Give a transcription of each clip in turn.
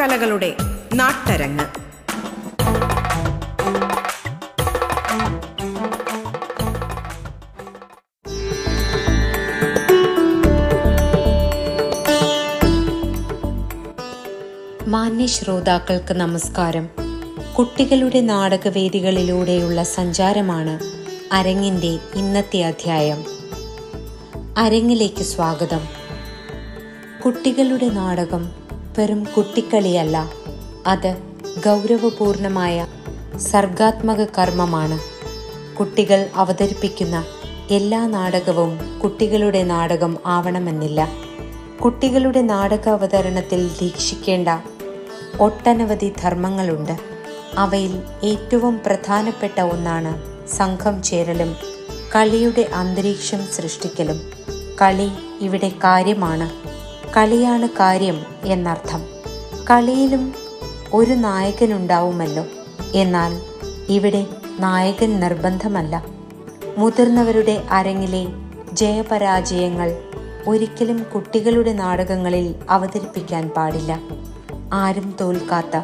നാടകകലകളുടെ നാട്ടരങ്ങ്. മാന്യ ശ്രോതാക്കൾക്ക് നമസ്കാരം. കുട്ടികളുടെ നാടകവേദികളിലൂടെയുള്ള സഞ്ചാരമാണ് അരങ്ങിന്റെ ഇന്നത്തെ അധ്യായം. അരങ്ങിലേക്ക് സ്വാഗതം. കുട്ടികളുടെ നാടകം വെറും കുട്ടിക്കളിയല്ല. അത് ഗൗരവപൂർണമായ സർഗാത്മക കർമ്മമാണ്. കുട്ടികൾ അവതരിപ്പിക്കുന്ന എല്ലാ നാടകവും കുട്ടികളുടെ നാടകം ആവണമെന്നില്ല. കുട്ടികളുടെ നാടക അവതരണത്തിൽ ദീക്ഷിക്കേണ്ട ഒട്ടനവധി ധർമ്മങ്ങളുണ്ട്. അവയിൽ ഏറ്റവും പ്രധാനപ്പെട്ട ഒന്നാണ് സംഘം ചേരലും കളിയുടെ അന്തരീക്ഷം സൃഷ്ടിക്കലും. കളി ഇവിടെ കാര്യമാണ്. കളിയാണ് കാര്യം എന്നർത്ഥം. കളിയിലും ഒരു നായകനുണ്ടാവുമല്ലോ. എന്നാൽ ഇവിടെ നായകൻ നിർബന്ധമല്ല. മുതിർന്നവരുടെ അരങ്ങിലെ ജയപരാജയങ്ങൾ ഒരിക്കലും കുട്ടികളുടെ നാടകങ്ങളിൽ അവതരിപ്പിക്കാൻ പാടില്ല. ആരും തോൽക്കാത്ത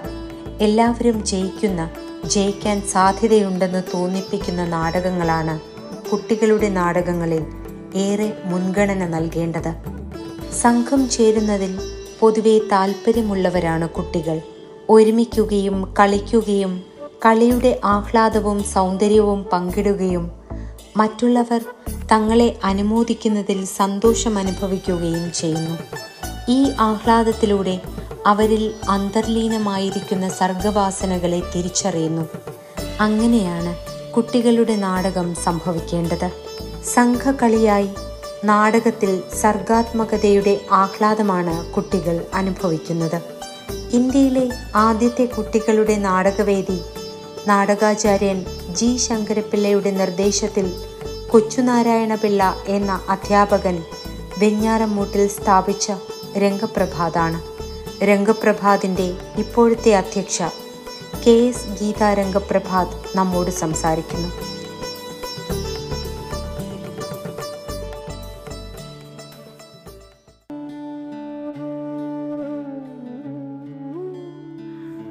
എല്ലാവരും ജയിക്കുന്ന ജയിക്കാൻ സാധ്യതയുണ്ടെന്ന് തോന്നിപ്പിക്കുന്ന നാടകങ്ങളാണ് കുട്ടികളുടെ നാടകങ്ങളിൽ ഏറെ മുൻഗണന നൽകേണ്ടത്. സംഘം ചേരുന്നതിൽ പൊതുവെ താല്പര്യമുള്ളവരാണ് കുട്ടികൾ. ഒരുമിക്കുകയും കളിക്കുകയും കളിയുടെ ആഹ്ലാദവും സൗന്ദര്യവും പങ്കിടുകയും മറ്റുള്ളവർ തങ്ങളെ അനുമോദിക്കുന്നതിൽ സന്തോഷം അനുഭവിക്കുകയും ചെയ്യുന്നു. ഈ ആഹ്ലാദത്തിലൂടെ അവരിൽ അന്തർലീനമായിരിക്കുന്ന സർഗവാസനകളെ തിരിച്ചറിയുന്നു. അങ്ങനെയാണ് കുട്ടികളുടെ നാടകം സംഭവിക്കേണ്ടത്. സംഘകളിയായി നാടകത്തിൽ സർഗാത്മകതയുടെ ആഹ്ലാദമാണ് കുട്ടികൾ അനുഭവിക്കുന്നത്. ഇന്ത്യയിലെ ആദ്യത്തെ കുട്ടികളുടെ നാടകവേദി നാടകാചാര്യൻ ജി ശങ്കരപ്പിള്ളയുടെ നിർദ്ദേശത്തിൽ കൊച്ചുനാരായണപിള്ള എന്ന അധ്യാപകൻ വെഞ്ഞാറമ്മൂട്ടിൽ സ്ഥാപിച്ച രംഗപ്രഭാതാണ്. രംഗപ്രഭാതിന്റെ ഇപ്പോഴത്തെ അധ്യക്ഷ കെ എസ് ഗീത രംഗപ്രഭാത് നമ്മോട് സംസാരിക്കുന്നു.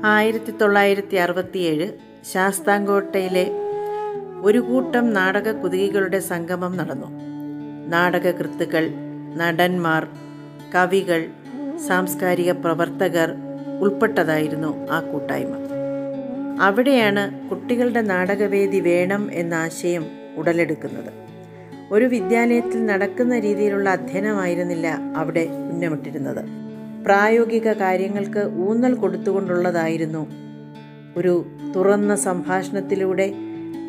ആയിരത്തി തൊള്ളായിരത്തി അറുപത്തിയേഴ് ശാസ്താംകോട്ടയിലെ ഒരു കൂട്ടം നാടക കുതികികളുടെ സംഗമം നടന്നു. നാടകകൃത്തുക്കൾ നടന്മാർ കവികൾ സാംസ്കാരിക പ്രവർത്തകർ ഉൾപ്പെട്ടതായിരുന്നു ആ കൂട്ടായ്മ. അവിടെയാണ് കുട്ടികളുടെ നാടകവേദി വേണം എന്ന ആശയം ഉടലെടുക്കുന്നത്. ഒരു വിദ്യാലയത്തിൽ നടക്കുന്ന രീതിയിലുള്ള അധ്യയനമായിരുന്നില്ല അവിടെ ഉന്നമിട്ടിരുന്നത്. പ്രായോഗിക കാര്യങ്ങൾക്ക് ഊന്നൽ കൊടുത്തുകൊണ്ടുള്ളതായിരുന്നു. ഒരു തുറന്ന സംഭാഷണത്തിലൂടെ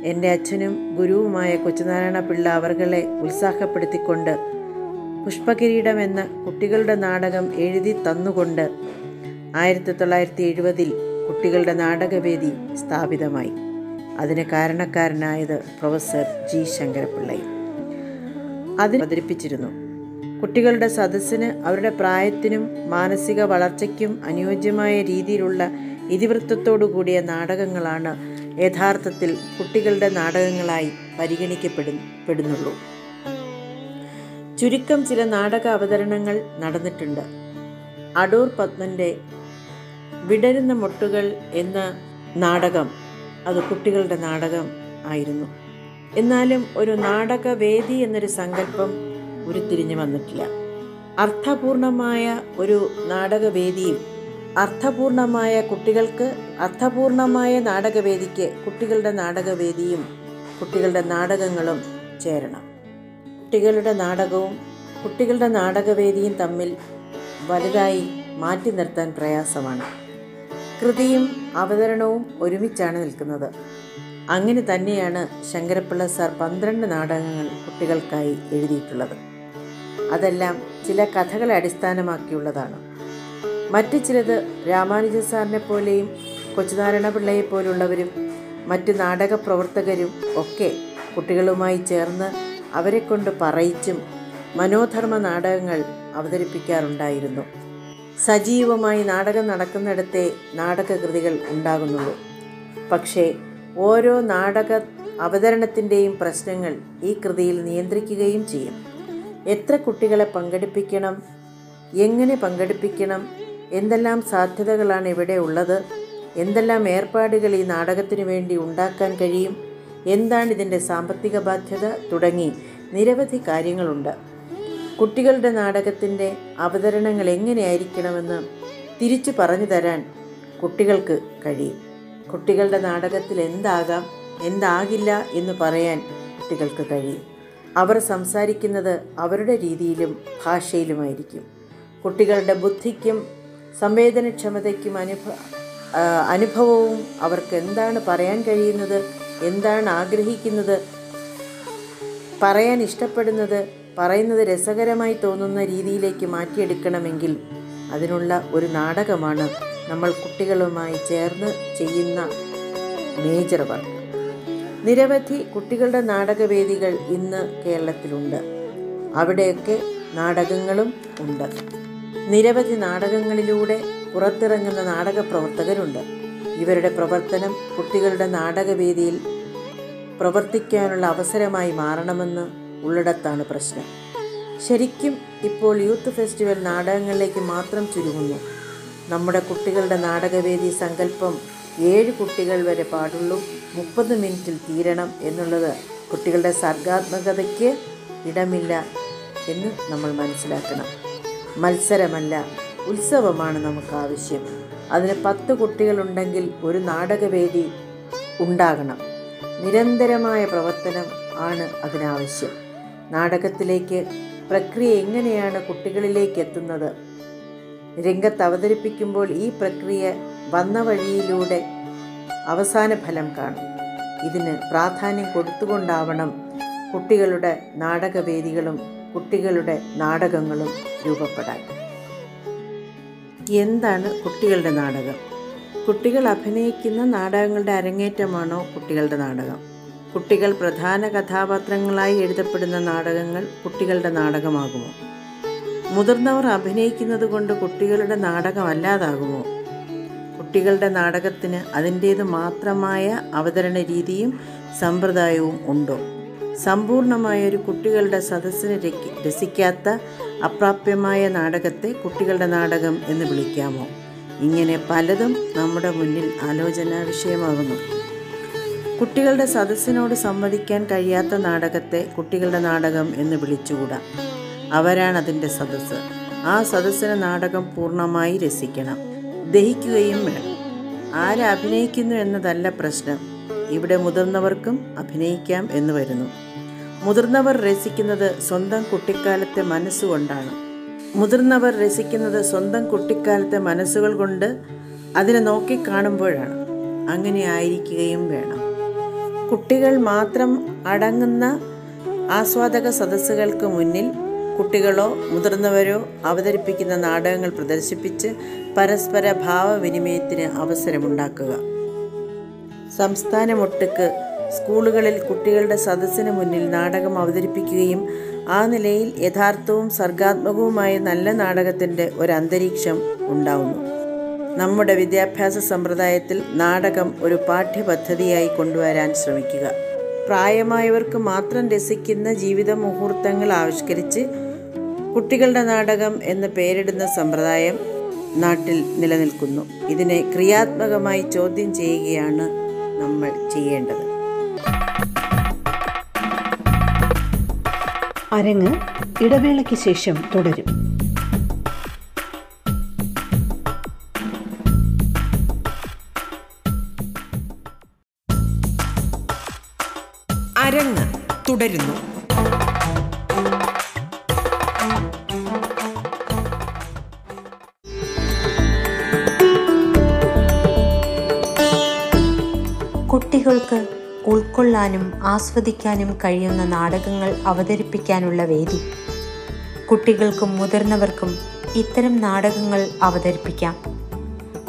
എന്റെ അച്ഛനും ഗുരുവുമായ കൊച്ചുനാരായണ പിള്ള അവർകളെ ഉത്സാഹപ്പെടുത്തിക്കൊണ്ട് പുഷ്പകിരീടം എന്ന കുട്ടികളുടെ നാടകം എഴുതി തന്നുകൊണ്ട് ആയിരത്തി തൊള്ളായിരത്തി എഴുപതിൽ കുട്ടികളുടെ നാടകവേദി സ്ഥാപിതമായി. അതിന് കാരണക്കാരനായത് പ്രൊഫസർ ജി. ശങ്കരപിള്ളയും. അതിൽ അവതരിപ്പിച്ചിരുന്നു. കുട്ടികളുടെ സദസ്സിന് അവരുടെ പ്രായത്തിനും മാനസിക വളർച്ചയ്ക്കും അനുയോജ്യമായ രീതിയിലുള്ള ഇതിവൃത്തത്തോടു കൂടിയ നാടകങ്ങളാണ് യഥാർത്ഥത്തിൽ കുട്ടികളുടെ നാടകങ്ങളായി പരിഗണിക്കപ്പെടുന്നുള്ളൂ. ചുരുക്കം ചില നാടക അവതരണങ്ങൾ നടന്നിട്ടുണ്ട്. അടൂർ പത്മന്റെ വിടരുന്ന മൊട്ടുകൾ എന്ന നാടകം അത് കുട്ടികളുടെ നാടകം ആയിരുന്നു. എന്നാലും ഒരു നാടകവേദി എന്നൊരു സങ്കല്പം ഉരുത്തിരിഞ്ഞു വന്നിട്ടില്ല. അർത്ഥപൂർണമായ ഒരു നാടകവേദിയും അർത്ഥപൂർണമായ കുട്ടികൾക്ക് അർത്ഥപൂർണമായ നാടകവേദിക്ക് കുട്ടികളുടെ നാടകവേദിയും കുട്ടികളുടെ നാടകങ്ങളും ചേരണം. കുട്ടികളുടെ നാടകവും കുട്ടികളുടെ നാടകവേദിയും തമ്മിൽ വലുതായി മാറ്റി നിർത്താൻ പ്രയാസമാണ്. കൃതിയും അവതരണവും ഒരുമിച്ചാണ് നിൽക്കുന്നത്. അങ്ങനെ തന്നെയാണ് ശങ്കരപ്പിള്ള സാർ പന്ത്രണ്ട് നാടകങ്ങൾ കുട്ടികൾക്കായി എഴുതിയിട്ടുള്ളത്. അതെല്ലാം ചില കഥകളെ അടിസ്ഥാനമാക്കിയുള്ളതാണ്. മറ്റു ചിലത് രാമാനുജ സാറിനെ പോലെയും കൊച്ചുനാരായണ പിള്ളയെ പോലുള്ളവരും മറ്റ് നാടക പ്രവർത്തകരും ഒക്കെ കുട്ടികളുമായി ചേർന്ന് അവരെ കൊണ്ട് പറയിച്ചും മനോധർമ്മ നാടകങ്ങൾ അവതരിപ്പിക്കാറുണ്ടായിരുന്നു. സജീവമായി നാടകം നടക്കുന്നിടത്തെ നാടകകൃതികൾ ഉണ്ടാകുന്നുള്ളൂ. പക്ഷേ ഓരോ നാടക അവതരണത്തിന്റെയും പ്രശ്നങ്ങൾ ഈ കൃതിയിൽ നിയന്ത്രിക്കുകയും ചെയ്യും. എത്ര കുട്ടികളെ പങ്കെടുപ്പിക്കണം? എങ്ങനെ പങ്കെടുപ്പിക്കണം? എന്തെല്ലാം സാധ്യതകളാണ് ഇവിടെ ഉള്ളത്? എന്തെല്ലാം ഏർപ്പാടുകൾ ഈ നാടകത്തിനു വേണ്ടി ഉണ്ടാക്കാൻ കഴിയും? എന്താണ് ഇതിന്റെ സാമ്പത്തിക ബാധ്യത? തുടങ്ങി നിരവധി കാര്യങ്ങളുണ്ട്. കുട്ടികളുടെ നാടകത്തിന്റെ അവതരണങ്ങൾ എങ്ങനെയായിരിക്കണമെന്ന് തിരിച്ചു പറഞ്ഞു തരാൻ കുട്ടികൾക്ക് കഴിയും. കുട്ടികളുടെ നാടകത്തിൽ എന്താകാം എന്താകില്ല എന്ന് പറയാൻ കുട്ടികൾക്ക് കഴിയും. അവർ സംസാരിക്കുന്നത് അവരുടെ രീതിയിലും ഭാഷയിലുമായിരിക്കും. കുട്ടികളുടെ ബുദ്ധിക്കും സംവേദനക്ഷമതയ്ക്കും അനുഭ അനുഭവവും അവർക്ക് എന്താണ് പറയാൻ കഴിയുന്നത് എന്താണ് ആഗ്രഹിക്കുന്നത് പറയാൻ ഇഷ്ടപ്പെടുന്നത് പറയുന്നത് രസകരമായി തോന്നുന്ന രീതിയിലേക്ക് മാറ്റിയെടുക്കണമെങ്കിൽ അതിനുള്ള ഒരു നാടകമാണ് നമ്മൾ കുട്ടികളുമായി ചേർന്ന് ചെയ്യുന്ന മേജർ വർക്ക്. നിരവധി കുട്ടികളുടെ നാടകവേദികൾ ഇന്ന് കേരളത്തിലുണ്ട്. അവിടെയൊക്കെ നാടകങ്ങളും ഉണ്ട്. നിരവധി നാടകങ്ങളിലൂടെ പുറത്തിറങ്ങുന്ന നാടക പ്രവർത്തകരുണ്ട്. ഇവരുടെ പ്രവർത്തനം കുട്ടികളുടെ നാടകവേദിയിൽ പ്രവർത്തിക്കാനുള്ള അവസരമായി മാറണമെന്ന് ഉള്ളിടത്താണ് പ്രശ്നം. ശരിക്കും ഇപ്പോൾ യൂത്ത് ഫെസ്റ്റിവൽ നാടകങ്ങളിലേക്ക് മാത്രം ചുരുങ്ങുന്നു. നമ്മുടെ കുട്ടികളുടെ നാടകവേദി സങ്കല്പം ഏഴ് കുട്ടികൾ വരെ പാടുള്ളൂ. മുപ്പത് മിനിറ്റിൽ തീരണം എന്നുള്ളത് കുട്ടികളുടെ സർഗാത്മകതയ്ക്ക് ഇടമില്ല എന്ന് നമ്മൾ മനസ്സിലാക്കണം. മത്സരമല്ല ഉത്സവമാണ് നമുക്ക് ആവശ്യം. അതിന് പത്ത് കുട്ടികളുണ്ടെങ്കിൽ ഒരു നാടകവേദി ഉണ്ടാകണം. നിരന്തരമായ പ്രവർത്തനം ആണ് അതിനാവശ്യം. നാടകത്തിലേക്ക് പ്രക്രിയ എങ്ങനെയാണ് കുട്ടികളിലേക്ക് എത്തുന്നത്? രംഗത്ത് അവതരിപ്പിക്കുമ്പോൾ ഈ പ്രക്രിയ വന്ന വഴിയിലൂടെ അവസാന ഫലം കാണും. ഇതിന് പ്രാധാന്യം കൊടുത്തുകൊണ്ടാവണം കുട്ടികളുടെ നാടകവേദികളും കുട്ടികളുടെ നാടകങ്ങളും രൂപപ്പെടാൻ. എന്താണ് കുട്ടികളുടെ നാടകം? കുട്ടികൾ അഭിനയിക്കുന്ന നാടകങ്ങളുടെ അരങ്ങേറ്റമാണോ കുട്ടികളുടെ നാടകം? കുട്ടികൾ പ്രധാന കഥാപാത്രങ്ങളായി എഴുതപ്പെടുന്ന നാടകങ്ങൾ കുട്ടികളുടെ നാടകമാകുമോ? മുതിർന്നവർ അഭിനയിക്കുന്നത് കൊണ്ട് കുട്ടികളുടെ നാടകം അല്ലാതാകുമോ കുട്ടികളുടെ നാടകത്തിന് അതിന്റേത് മാത്രമായ അവതരണ രീതിയും സമ്പ്രദായവും ഉണ്ടോ? സമ്പൂർണമായ ഒരു കുട്ടികളുടെ സദസ്സിന് രസിക്കാത്ത അപ്രാപ്യമായ നാടകത്തെ കുട്ടികളുടെ നാടകം എന്ന് വിളിക്കാമോ? ഇങ്ങനെ പലതും നമ്മുടെ മുന്നിൽ ആലോചനാ വിഷയമാകുന്നു. കുട്ടികളുടെ സദസ്സിനോട് സംവദിക്കാൻ കഴിയാത്ത നാടകത്തെ കുട്ടികളുടെ നാടകം എന്ന് വിളിച്ചുകൂടാ? അവരാണ് അതിന്റെ സദസ്സ്. ആ സദസ്സിന് നാടകം പൂർണമായി രസിക്കണം. ദഹിക്കുകയും വേണം. ആരഭിനയിക്കുന്നു എന്നതല്ല പ്രശ്നം. ഇവിടെ മുതിർന്നവർക്കും അഭിനയിക്കാം എന്ന് വരുന്നു. മുതിർന്നവർ രസിക്കുന്നത് സ്വന്തം കുട്ടിക്കാലത്തെ മനസ്സുകൊണ്ടാണ്. മുതിർന്നവർ രസിക്കുന്നത് സ്വന്തം കുട്ടിക്കാലത്തെ മനസ്സുകൾ കൊണ്ട് അതിനെ നോക്കിക്കാണുമ്പോഴാണ് അങ്ങനെ ആയിരിക്കുകയും വേണം. കുട്ടികൾ മാത്രം അടങ്ങുന്ന ആസ്വാദക സദസ്സുകൾക്ക് മുന്നിൽ കുട്ടികളോ മുതിർന്നവരോ അവതരിപ്പിക്കുന്ന നാടകങ്ങൾ പ്രദർശിപ്പിച്ച് പരസ്പര ഭാവവിനിമയത്തിന് അവസരമുണ്ടാക്കുക. സംസ്ഥാനമൊട്ടുക്ക് സ്കൂളുകളിൽ കുട്ടികളുടെ സദസ്സിന് മുന്നിൽ നാടകം അവതരിപ്പിക്കുകയും ആ നിലയിൽ യഥാർത്ഥവും സർഗാത്മകവുമായ നല്ല നാടകത്തിന്റെ ഒരു അന്തരീക്ഷം ഉണ്ടാവുന്നു. നമ്മുടെ വിദ്യാഭ്യാസ സമ്പ്രദായത്തിൽ നാടകം ഒരു പാഠ്യപദ്ധതിയായി കൊണ്ടുവരാൻ ശ്രമിക്കുക. പ്രായമായവർക്ക് മാത്രം രസിക്കുന്ന ജീവിത മുഹൂർത്തങ്ങൾ ആവിഷ്കരിച്ച് കുട്ടികളുടെ നാടകം എന്ന് പേരിടുന്ന സമ്പ്രദായം നാട്ടിൽ നിലനിൽക്കുന്നു. ഇതിനെ ക്രിയാത്മകമായി ചോദ്യം ചെയ്യുകയാണ് നമ്മൾ ചെയ്യേണ്ടത്. അരങ്ങ് ഇടവേളയ്ക്ക് ശേഷം തുടരും. അരങ്ങ് തുടരുന്നു. ഉൾക്കൊള്ളാനും ആസ്വദിക്കാനും കഴിയുന്ന നാടകങ്ങൾ അവതരിപ്പിക്കാനുള്ള വേദി. കുട്ടികൾക്കും മുതിർന്നവർക്കും ഇത്തരം നാടകങ്ങൾ അവതരിപ്പിക്കാം.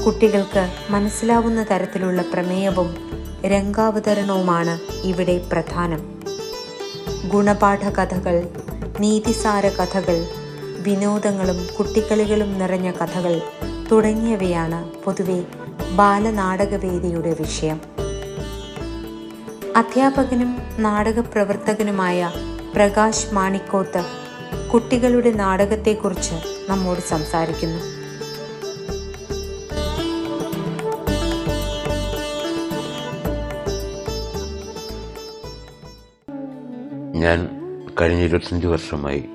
കുട്ടികൾക്ക് മനസ്സിലാവുന്ന തരത്തിലുള്ള പ്രമേയവും രംഗാവതരണവുമാണ് ഇവിടെ പ്രധാനം. ഗുണപാഠ കഥകൾ നീതിസാര കഥകൾ വിനോദങ്ങളും കുട്ടിക്കളികളും നിറഞ്ഞ കഥകൾ തുടങ്ങിയവയാണ് പൊതുവെ ബാലനാടകവേദിയുടെ വിഷയം. അധ്യാപകനും നാടക പ്രവർത്തകനുമായ പ്രകാശ് മാണിക്കോത്ത് കുട്ടികളുടെ നാടകത്തെക്കുറിച്ച് നമ്മോട് സംസാരിക്കുന്നു. ഞാൻ കഴിഞ്ഞ ഇരുപത്തഞ്ച് വർഷമായി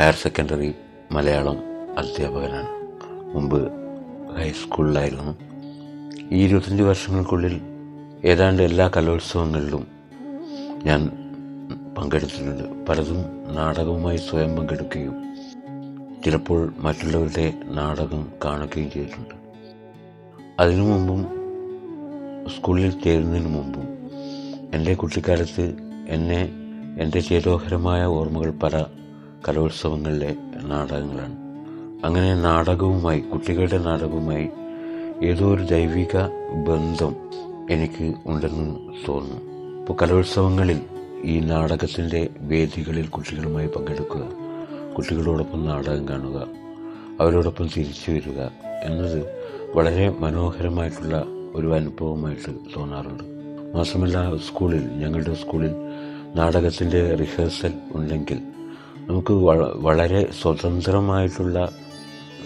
ഹയർ സെക്കൻഡറി മലയാളം അധ്യാപകനാണ്. മുമ്പ് ഹൈസ്കൂളിലായിരുന്നു. ഈ ഇരുപത്തഞ്ച് വർഷങ്ങൾക്കുള്ളിൽ ഏതാണ്ട് എല്ലാ കലോത്സവങ്ങളിലും ഞാൻ പങ്കെടുത്തിട്ടുണ്ട്. പലതും നാടകവുമായി സ്വയം പങ്കെടുക്കുകയും ചിലപ്പോൾ മറ്റുള്ളവരുടെ നാടകം കാണുകയും ചെയ്തിട്ടുണ്ട്. അതിനു മുമ്പും സ്കൂളിൽ ചേരുന്നതിന് മുമ്പും എന്റെ കുട്ടിക്കാലത്ത് എന്നെ എന്റെ ചേതോഹരമായ ഓർമ്മകൾ പല കലോത്സവങ്ങളിലെ നാടകങ്ങളാണ്. അങ്ങനെ നാടകവുമായി കുട്ടികളുടെ നാടകവുമായി ഏതോ ഒരു ദൈവിക ബന്ധം എനിക്ക് ഉണ്ടെന്ന് തോന്നുന്നു. ഇപ്പോൾ കലോത്സവങ്ങളിൽ ഈ നാടകത്തിന്റെ വേദികളിൽ കുട്ടികളുമായി പങ്കെടുക്കുക കുട്ടികളോടൊപ്പം നാടകം കാണുക അവരോടൊപ്പം തിരിച്ചു വരിക എന്നത് വളരെ മനോഹരമായിട്ടുള്ള ഒരു അനുഭവമായിട്ട് തോന്നാറുണ്ട്. മാത്രമല്ല സ്കൂളിൽ ഞങ്ങളുടെ സ്കൂളിൽ നാടകത്തിന്റെ റിഹേഴ്സൽ ഉണ്ടെങ്കിൽ നമുക്ക് വളരെ സ്വതന്ത്രമായിട്ടുള്ള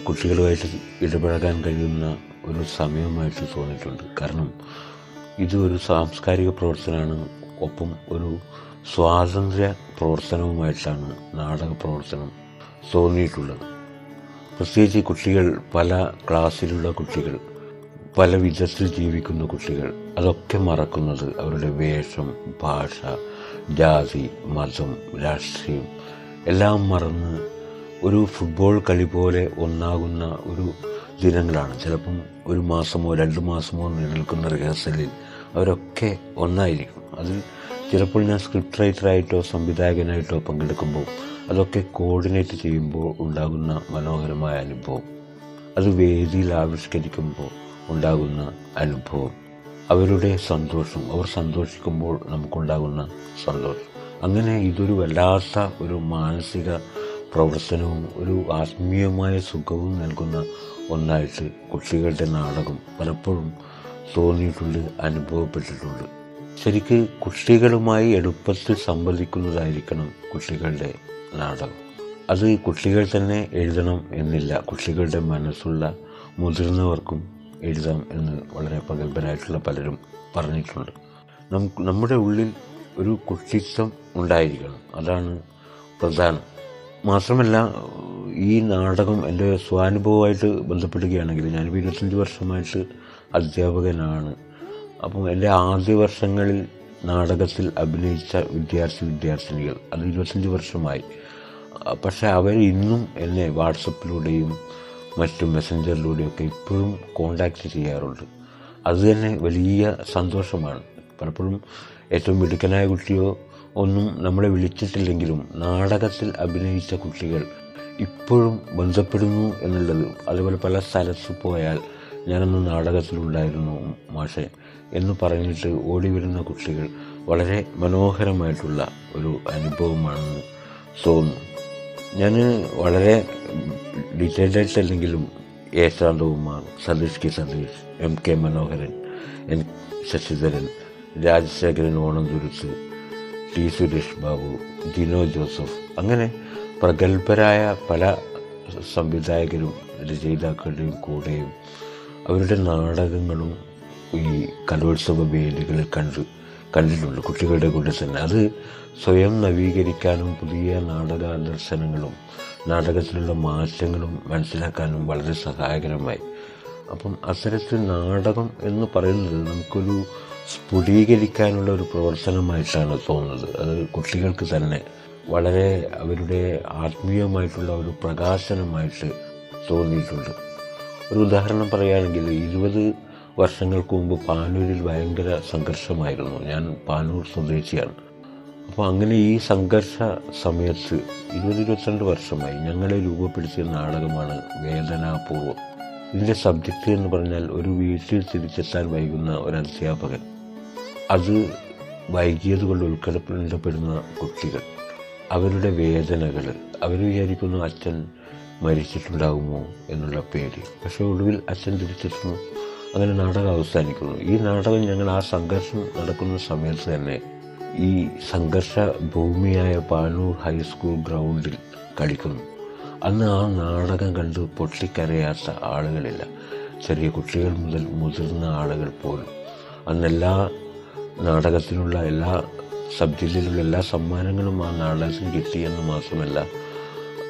കുട്ടികളുമായിട്ട് ഇടപഴകാൻ കഴിയുന്ന ഒരു സമയമായിട്ട് തോന്നിയിട്ടുണ്ട്. കാരണം ഇത് ഒരു സാംസ്കാരിക പ്രവർത്തനമാണ്. ഒപ്പം ഒരു സ്വാതന്ത്ര്യ പ്രവർത്തനവുമായിട്ടാണ് നാടക പ്രവർത്തനം തോന്നിയിട്ടുള്ളത്. പ്രത്യേകിച്ച് കുട്ടികൾ പല ക്ലാസ്സിലുള്ള കുട്ടികൾ പല വിധത്തിൽ ജീവിക്കുന്ന കുട്ടികൾ അതൊക്കെ മറക്കുന്നത് അവരുടെ വേഷം ഭാഷ ജാതി മതം രാഷ്ട്രീയം എല്ലാം മറന്ന് ഒരു ഫുട്ബോൾ കളി പോലെ ഒന്നാകുന്ന ഒരു ദിനങ്ങളാണ്. ചിലപ്പം ഒരു മാസമോ രണ്ട് മാസമോ നിലനിൽക്കുന്ന റിഹേഴ്സലിൽ അവരൊക്കെ ഒന്നായിരിക്കും. അതിൽ ചിലപ്പോൾ ഞാൻ സ്ക്രിപ്റ്റ് റൈറ്ററായിട്ടോ സംവിധായകനായിട്ടോ പങ്കെടുക്കുമ്പോൾ അതൊക്കെ കോർഡിനേറ്റ് ചെയ്യുമ്പോൾ ഉണ്ടാകുന്ന മനോഹരമായ അനുഭവം. അത് വേദിയിൽ ആവിഷ്കരിക്കുമ്പോൾ ഉണ്ടാകുന്ന അനുഭവം. അവരുടെ സന്തോഷം അവർ സന്തോഷിക്കുമ്പോൾ നമുക്കുണ്ടാകുന്ന സന്തോഷം. അങ്ങനെ ഇതൊരു വല്ലാത്ത ഒരു മാനസിക പ്രവർത്തനവും ഒരു ആത്മീയമായ സുഖവും നൽകുന്ന ഒന്നായിട്ട് കുട്ടികളുടെ നാടകം പലപ്പോഴും തോന്നിയിട്ടുണ്ട് അനുഭവപ്പെട്ടിട്ടുണ്ട്. ശരിക്ക് കുട്ടികളുമായി എളുപ്പത്തിൽ സംവദിക്കുന്നതായിരിക്കണം കുട്ടികളുടെ നാടകം. അത് കുട്ടികൾ തന്നെ എഴുതണം എന്നില്ല കുട്ടികളുടെ മനസ്സുള്ള മുതിർന്നവർക്കും എഴുതാം എന്ന് വളരെ പ്രഗത്ഭരായിട്ടുള്ള പലരും പറഞ്ഞിട്ടുണ്ട്. നമുക്ക് നമ്മുടെ ഉള്ളിൽ ഒരു കുട്ടിത്വം ഉണ്ടായിരിക്കണം. അതാണ് പ്രധാനം. മാത്രമല്ല ഈ നാടകം എന്റെ സ്വാനുഭവമായിട്ട് ബന്ധപ്പെടുകയാണെങ്കിൽ ഞാനിപ്പോൾ ഇരുപത്തഞ്ച് വർഷമായിട്ട് അധ്യാപകനാണ്. അപ്പം എന്റെ ആദ്യ വർഷങ്ങളിൽ നാടകത്തിൽ അഭിനയിച്ച വിദ്യാർത്ഥി വിദ്യാർത്ഥിനികൾ അത് ഇരുപത്തഞ്ച് വർഷമായി. പക്ഷേ അവർ ഇന്നും എന്നെ വാട്സപ്പിലൂടെയും മറ്റു മെസ്സഞ്ചറിലൂടെയൊക്കെ ഇപ്പോഴും കോണ്ടാക്റ്റ് ചെയ്യാറുണ്ട്. അത് തന്നെ വലിയ സന്തോഷമാണ്. പലപ്പോഴും ഏറ്റവും മിടുക്കനായ കുട്ടിയോ ഒന്നും നമ്മളെ വിളിച്ചിട്ടില്ലെങ്കിലും നാടകത്തിൽ അഭിനയിച്ച കുട്ടികൾ ഇപ്പോഴും ബന്ധപ്പെടുന്നു എന്നുള്ളത് അതുപോലെ പല സ്ഥലത്ത് പോയാൽ ഞാനന്ന് നാടകത്തിലുണ്ടായിരുന്നു മാഷെ എന്ന് പറഞ്ഞിട്ട് ഓടി വരുന്ന കുട്ടികൾ വളരെ മനോഹരമായിട്ടുള്ള ഒരു അനുഭവമാണെന്ന് തോന്നുന്നു. ഞാൻ വളരെ ഡീറ്റെയിൽഡ് അല്ലെങ്കിലും A Satheesh K Satheesh M K Manoharan N Sasidharan Rajasekharan Onanthuruthu T Suresh Babu Jino Joseph. അങ്ങനെ പ്രഗത്ഭരായ പല സംവിധായകരും രചയിതാക്കളുടെയും കൂടെയും അവരുടെ നാടകങ്ങളും ഈ കലോത്സവ വേദികളിൽ കണ്ടു കണ്ടിട്ടുണ്ട്. കുട്ടികളുടെ കൂടെ തന്നെ. അത് സ്വയം നവീകരിക്കാനും പുതിയ നാടക ദർശനങ്ങളും നാടകത്തിലുള്ള മാറ്റങ്ങളും മനസ്സിലാക്കാനും വളരെ സഹായകരമായി. അപ്പം അത്തരത്തിൽ നാടകം എന്ന് പറയുന്നത് നമുക്കൊരു സ്ഫുടീകരിക്കാനുള്ള ഒരു പ്രവർത്തനമായിട്ടാണ് തോന്നുന്നത്. അത് കുട്ടികൾക്ക് തന്നെ വളരെ അവരുടെ ആത്മീയമായിട്ടുള്ള ഒരു പ്രകാശനമായിട്ട് തോന്നിയിട്ടുണ്ട്. ഒരു ഉദാഹരണം പറയുകയാണെങ്കിൽ ഇരുപത് വർഷങ്ങൾക്ക് മുമ്പ് പാനൂരിൽ ഭയങ്കര സംഘർഷമായിരുന്നു. ഞാൻ പാനൂർ സ്വദേശിയാണ്. അപ്പോൾ അങ്ങനെ ഈ സംഘർഷ സമയത്ത് ഇരുപത് ഇരുപത്തിരണ്ട് വർഷമായി ഞങ്ങളെ രൂപപ്പെടുത്തിയ നാടകമാണ് വേദനാപൂർവം. ഇതിന്റെ സബ്ജക്റ്റ് എന്ന് പറഞ്ഞാൽ ഒരു വീട്ടിൽ തിരിച്ചെത്താൻ വൈകുന്ന ഒരു അധ്യാപകൻ. അത് വൈകിയത് കൊണ്ട് ഉൾക്കൊള്ളപ്പെടുന്ന കുട്ടികൾ അവരുടെ വേദനകൾ അവർ വിചാരിക്കുന്നു അച്ഛൻ മരിച്ചിട്ടുണ്ടാകുമോ എന്നുള്ള പേടി. പക്ഷേ ഒടുവിൽ അച്ഛൻ തിരിച്ചെത്തുന്നു. അങ്ങനെ നാടകം അവസാനിക്കുന്നു. ഈ നാടകം ഞങ്ങൾ ആ സംഘർഷം നടക്കുന്ന സമയത്ത് തന്നെ ഈ സംഘർഷ ഭൂമിയായ പാനൂർ ഹൈസ്കൂൾ ഗ്രൗണ്ടിൽ കളിക്കുന്നു. അന്ന് ആ നാടകം കണ്ട് പൊട്ടിക്കരയാത്ത ആളുകളില്ല. ചെറിയ കുട്ടികൾ മുതൽ മുതിർന്ന ആളുകൾ പോലും. അന്ന് എല്ലാ നാടകത്തിനുള്ള എല്ലാ സബ് ജില്ലയിലുള്ള എല്ലാ സമ്മാനങ്ങളും ആ നാടകത്തിന് കിട്ടിയെന്ന് മാത്രമല്ല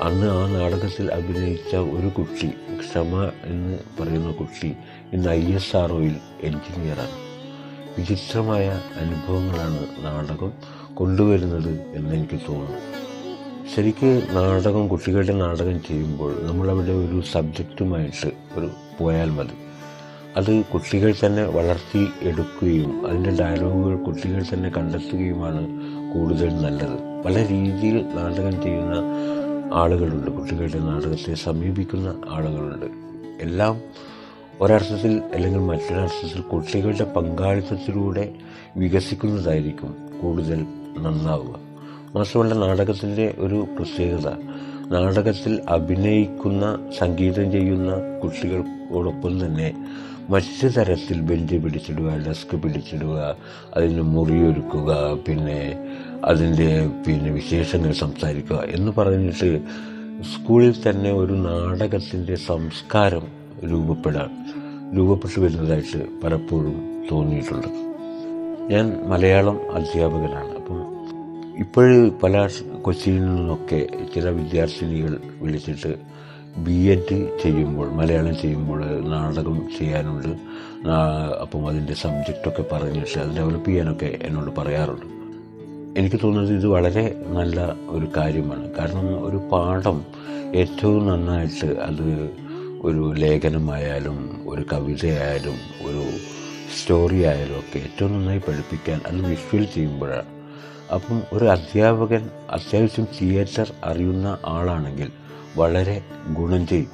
അന്ന് ആ നാടകത്തിൽ അഭിനയിച്ച ഒരു കുട്ടി ക്ഷമ എന്ന് പറയുന്ന കുട്ടി ഇന്ന് ഐ എസ് ആർ ഒയിൽ എൻജിനീയറാണ് വിചിത്രമായ അനുഭവങ്ങളാണ് നാടകം കൊണ്ടുവരുന്നത് എന്നെനിക്ക് തോന്നുന്നു. ശരിക്ക് നാടകം കുട്ടികളുടെ നാടകം ചെയ്യുമ്പോൾ നമ്മളവിടെ ഒരു സബ്ജക്റ്റുമായിട്ട് ഒരു പോയാൽ മതി. അത് കുട്ടികൾ തന്നെ വളർത്തി എടുക്കുകയും അതിന്റെ ഡയലോഗുകൾ കുട്ടികൾ തന്നെ കണ്ടെത്തുകയുമാണ് കൂടുതൽ നല്ലത്. പല രീതിയിൽ നാടകം ചെയ്യുന്ന ആളുകളുണ്ട്. കുട്ടികളുടെ നാടകത്തെ സമീപിക്കുന്ന ആളുകളുണ്ട്. എല്ലാം ഒരർത്ഥത്തിൽ അല്ലെങ്കിൽ മറ്റൊരർത്ഥത്തിൽ കുട്ടികളുടെ പങ്കാളിത്തത്തിലൂടെ വികസിക്കുന്നതായിരിക്കും കൂടുതൽ നന്നാവുക. മാത്രമല്ല നാടകത്തിന്റെ ഒരു പ്രത്യേകത നാടകത്തിൽ അഭിനയിക്കുന്ന സംഗീതം ചെയ്യുന്ന കുട്ടികൾക്കോടൊപ്പം തന്നെ മറ്റു തരത്തിൽ ബെഞ്ച് പിടിച്ചിടുക ഡെസ്ക് പിടിച്ചിടുക അതിന് മുറിയൊരുക്കുക പിന്നെ അതിന്റെ പിന്നെ വിശേഷങ്ങൾ സംസാരിക്കുക എന്ന് പറഞ്ഞിട്ട് സ്കൂളിൽ തന്നെ ഒരു നാടകത്തിന്റെ സംസ്കാരം രൂപപ്പെടാൻ രൂപപ്പെട്ടു വരുന്നതായിട്ട് പലപ്പോഴും തോന്നിയിട്ടുണ്ട്. ഞാൻ മലയാളം അധ്യാപകനാണ്. അപ്പം ഇപ്പോൾ പല കൊച്ചിയിൽ നിന്നൊക്കെ ചില വിദ്യാർത്ഥിനികൾ വിളിച്ചിട്ട് ബി എഡ് ചെയ്യുമ്പോൾ മലയാളം ചെയ്യുമ്പോൾ നാടകം ചെയ്യാനുണ്ട്. അപ്പം അതിന്റെ സബ്ജക്റ്റൊക്കെ പറഞ്ഞിട്ട് അത് ഡെവലപ്പ് ചെയ്യാനൊക്കെ എന്നോട് പറയാറുണ്ട്. എനിക്ക് തോന്നുന്നത് ഇത് വളരെ നല്ല ഒരു കാര്യമാണ്. കാരണം ഒരു പാഠം ഏറ്റവും നന്നായിട്ട് അത് ഒരു ലേഖനമായാലും ഒരു കവിതയായാലും ഒരു സ്റ്റോറി ആയാലും ഒക്കെ ഏറ്റവും നന്നായി പഠിപ്പിക്കാൻ അത് വിഷ്വൽ ചെയ്യുമ്പോഴാണ് അപ്പം ഒരു അധ്യാപകൻ അത്യാവശ്യം തിയേറ്റർ അറിയുന്ന ആളാണെങ്കിൽ വളരെ ഗുണം ചെയ്യും.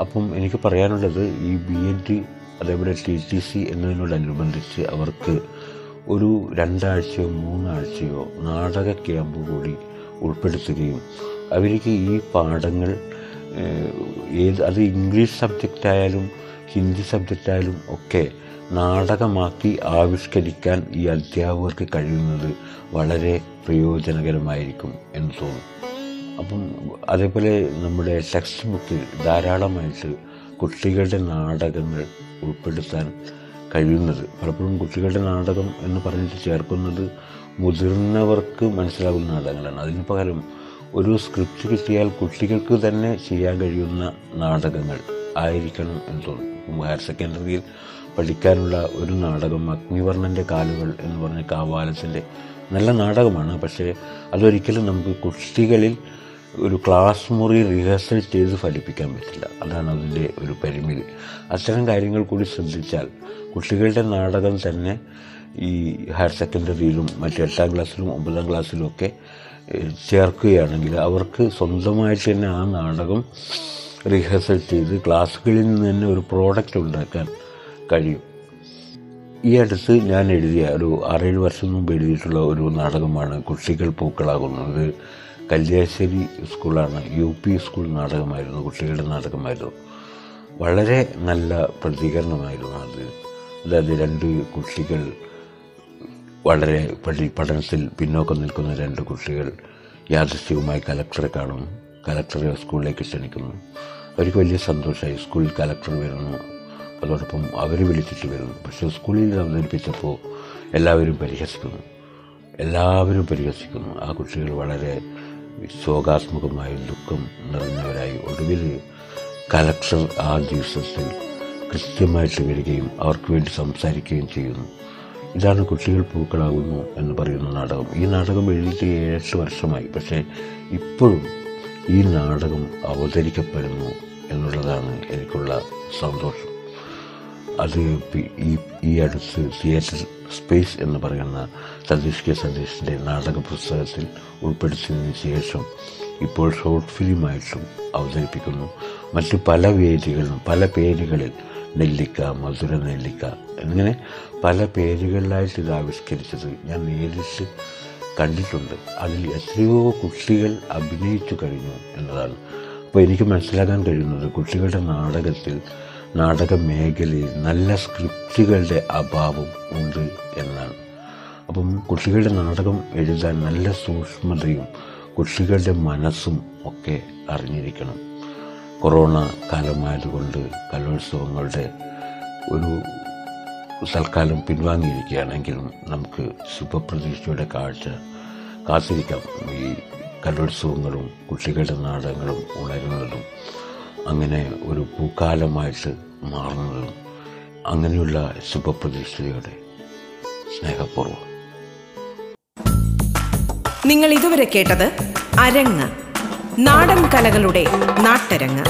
അപ്പം എനിക്ക് പറയാനുള്ളത് ഈ ബി എഡ് അതേപോലെ ടി ടി സി എന്നതിനോടനുബന്ധിച്ച് അവർക്ക് ഒരു രണ്ടാഴ്ചയോ മൂന്നാഴ്ചയോ നാടക ക്യാമ്പ് കൂടി ഉൾപ്പെടുത്തുകയും അവർക്ക് ഈ പാഠങ്ങൾ ഏത് അത് ഇംഗ്ലീഷ് സബ്ജക്റ്റായാലും ഹിന്ദി സബ്ജക്റ്റായാലും ഒക്കെ നാടകമാക്കി ആവിഷ്കരിക്കാൻ ഈ അധ്യാപകർക്ക് കഴിയുന്നത് വളരെ പ്രയോജനകരമായിരിക്കും എന്ന് തോന്നുന്നു അപ്പം അതേപോലെ നമ്മുടെ ടെക്സ്റ്റ് ബുക്കിൽ ധാരാളമായിട്ട് കുട്ടികളുടെ നാടകങ്ങൾ ഉൾപ്പെടുത്താൻ കഴിയുന്നത്. പലപ്പോഴും കുട്ടികളുടെ നാടകം എന്ന് പറഞ്ഞിട്ട് ചേർക്കുന്നത് മുതിർന്നവർക്ക് മനസ്സിലാകുന്ന നാടകങ്ങളാണ്. അതിന് പകരം ഒരു സ്ക്രിപ്റ്റ് കിട്ടിയാൽ കുട്ടികൾക്ക് തന്നെ ചെയ്യാൻ കഴിയുന്ന നാടകങ്ങൾ ആയിരിക്കണം എന്ന് തോന്നുന്നു ഹയർ സെക്കൻഡറിയിൽ പഠിക്കാനുള്ള ഒരു നാടകം അഗ്നിവർണന്റെ കാലുകൾ എന്ന് പറഞ്ഞ കാവാലത്തിന്റെ നല്ല നാടകമാണ്. പക്ഷേ അതൊരിക്കലും നമുക്ക് കുട്ടികളിൽ ഒരു ക്ലാസ് മുറി റിഹേഴ്സൽ ചെയ്ത് ഫലിപ്പിക്കാൻ പറ്റില്ല. അതാണ് അതിന്റെ ഒരു പരിമിതി. അത്തരം കാര്യങ്ങൾ കൂടി ശ്രദ്ധിച്ചാൽ കുട്ടികളുടെ നാടകം തന്നെ ഈ ഹയർ സെക്കൻഡറിയിലും മറ്റ് എട്ടാം ക്ലാസ്സിലും ഒമ്പതാം ക്ലാസ്സിലും ഒക്കെ ചേർക്കുകയാണെങ്കിൽ അവർക്ക് സ്വന്തമായിട്ട് തന്നെ ആ നാടകം റിഹേഴ്സൽ ചെയ്ത് ക്ലാസ്സുകളിൽ നിന്ന് തന്നെ ഒരു പ്രോഡക്റ്റ് ഉണ്ടാക്കാൻ കഴിയും. ഈ അടുത്ത് ഞാൻ എഴുതിയ ഒരു ആറേഴ് വർഷം മുമ്പ് എഴുതിയിട്ടുള്ള ഒരു നാടകമാണ് കുട്ടികൾ പൂക്കളാകുന്നത്. കല്യാശ്ശേരി സ്കൂളാണ് യു പി സ്കൂൾ നാടകമായിരുന്നു കുട്ടികളുടെ നാടകമായിരുന്നു. വളരെ നല്ല പ്രതികരണമായിരുന്നു അത്. അതായത് രണ്ട് കുട്ടികൾ വളരെ പഠി പഠനത്തിൽ പിന്നോക്കം നിൽക്കുന്ന രണ്ട് കുട്ടികൾ യാദൃശ്ചികമായി കലക്ടറെ കാണും. കലക്ടറെ സ്കൂളിലേക്ക് ക്ഷണിക്കുന്നു. അവർക്ക് വലിയ സന്തോഷമായി സ്കൂളിൽ കലക്ടർ വരുന്നു. അതോടൊപ്പം അവർ വിളിച്ചിട്ട് വരുന്നു. പക്ഷേ സ്കൂളിൽ അവതരിപ്പിച്ചപ്പോൾ എല്ലാവരും പരിഹസിക്കുന്നു. എല്ലാവരും പരിഹസിക്കുന്നു. ആ കുട്ടികൾ വളരെ ശോകാത്മകമായ ദുഃഖം നിറഞ്ഞവരായി. ഒടുവിൽ കലക്ടർ ആ ദിവസത്തിൽ കൃത്യമായിട്ട് വരികയും അവർക്ക് വേണ്ടി സംസാരിക്കുകയും ചെയ്യുന്നു. ഇതാണ് കുട്ടികൾ പൂക്കളാകുന്നു എന്ന് പറയുന്ന നാടകം. ഈ നാടകം എഴുതിയിട്ട് ഏഴ് വർഷമായി. പക്ഷേ ഇപ്പോഴും ഈ നാടകം അവതരിക്കപ്പെടുന്നു എന്നുള്ളതാണ് എനിക്കുള്ള സന്തോഷം. അത് ഈ ഈ അടുത്ത് തിയേറ്റർ സ്പേസ് എന്ന് പറയുന്ന സതീഷ് കെ സതീഷിന്റെ നാടക പുസ്തകത്തിൽ ഉൾപ്പെടുത്തിയതിന് ശേഷം ഇപ്പോൾ ഷോർട്ട് ഫിലിമായിട്ടും അവതരിപ്പിക്കുന്നു. മറ്റ് പല വേദികളിലും പല പേരുകളിൽ നെല്ലിക്ക മധുര നെല്ലിക്ക എന്നിങ്ങനെ പല പേരുകളിലായിട്ട് ഇത് ആവിഷ്കരിച്ചത് ഞാൻ നേരിട്ട് കണ്ടിട്ടുണ്ട്. അതിൽ എത്രയോ കുട്ടികൾ അഭിനയിച്ചു കഴിഞ്ഞു എന്നതാണ്. അപ്പോൾ എനിക്ക് മനസ്സിലാക്കാൻ കഴിയുന്നത് കുട്ടികളുടെ നാടകത്തിൽ നാടക മേഖലയിൽ നല്ല സ്ക്രിപ്റ്റുകളുടെ അഭാവം ഉണ്ട് എന്നാണ്. അപ്പം കുട്ടികളുടെ നാടകം എഴുതാൻ നല്ല സൂക്ഷ്മതയും കുട്ടികളുടെ മനസ്സും ഒക്കെ അറിഞ്ഞിരിക്കണം. കൊറോണ കാലമായതുകൊണ്ട് കലോത്സവങ്ങളുടെ ഒരു തൽക്കാലം പിൻവാങ്ങിയിരിക്കുകയാണെങ്കിലും നമുക്ക് ശുഭപ്രതീക്ഷയുടെ കാഴ്ച കാത്തിരിക്കാം. ഈ കലോത്സവങ്ങളും കുട്ടികളുടെ നാടകങ്ങളും ഉണരുന്നതും. അങ്ങനെ ഒരു പൂക്കാലമായിട്ട് മാറുന്നതും അങ്ങനെയുള്ള ശുഭപ്രതീക്ഷയോടെ സ്നേഹപൂർവം. നിങ്ങൾ ഇതുവരെ കേട്ടത് അരങ്ങ്. നാടൻ കലകളുടെ നാട്ടരങ്ങ്.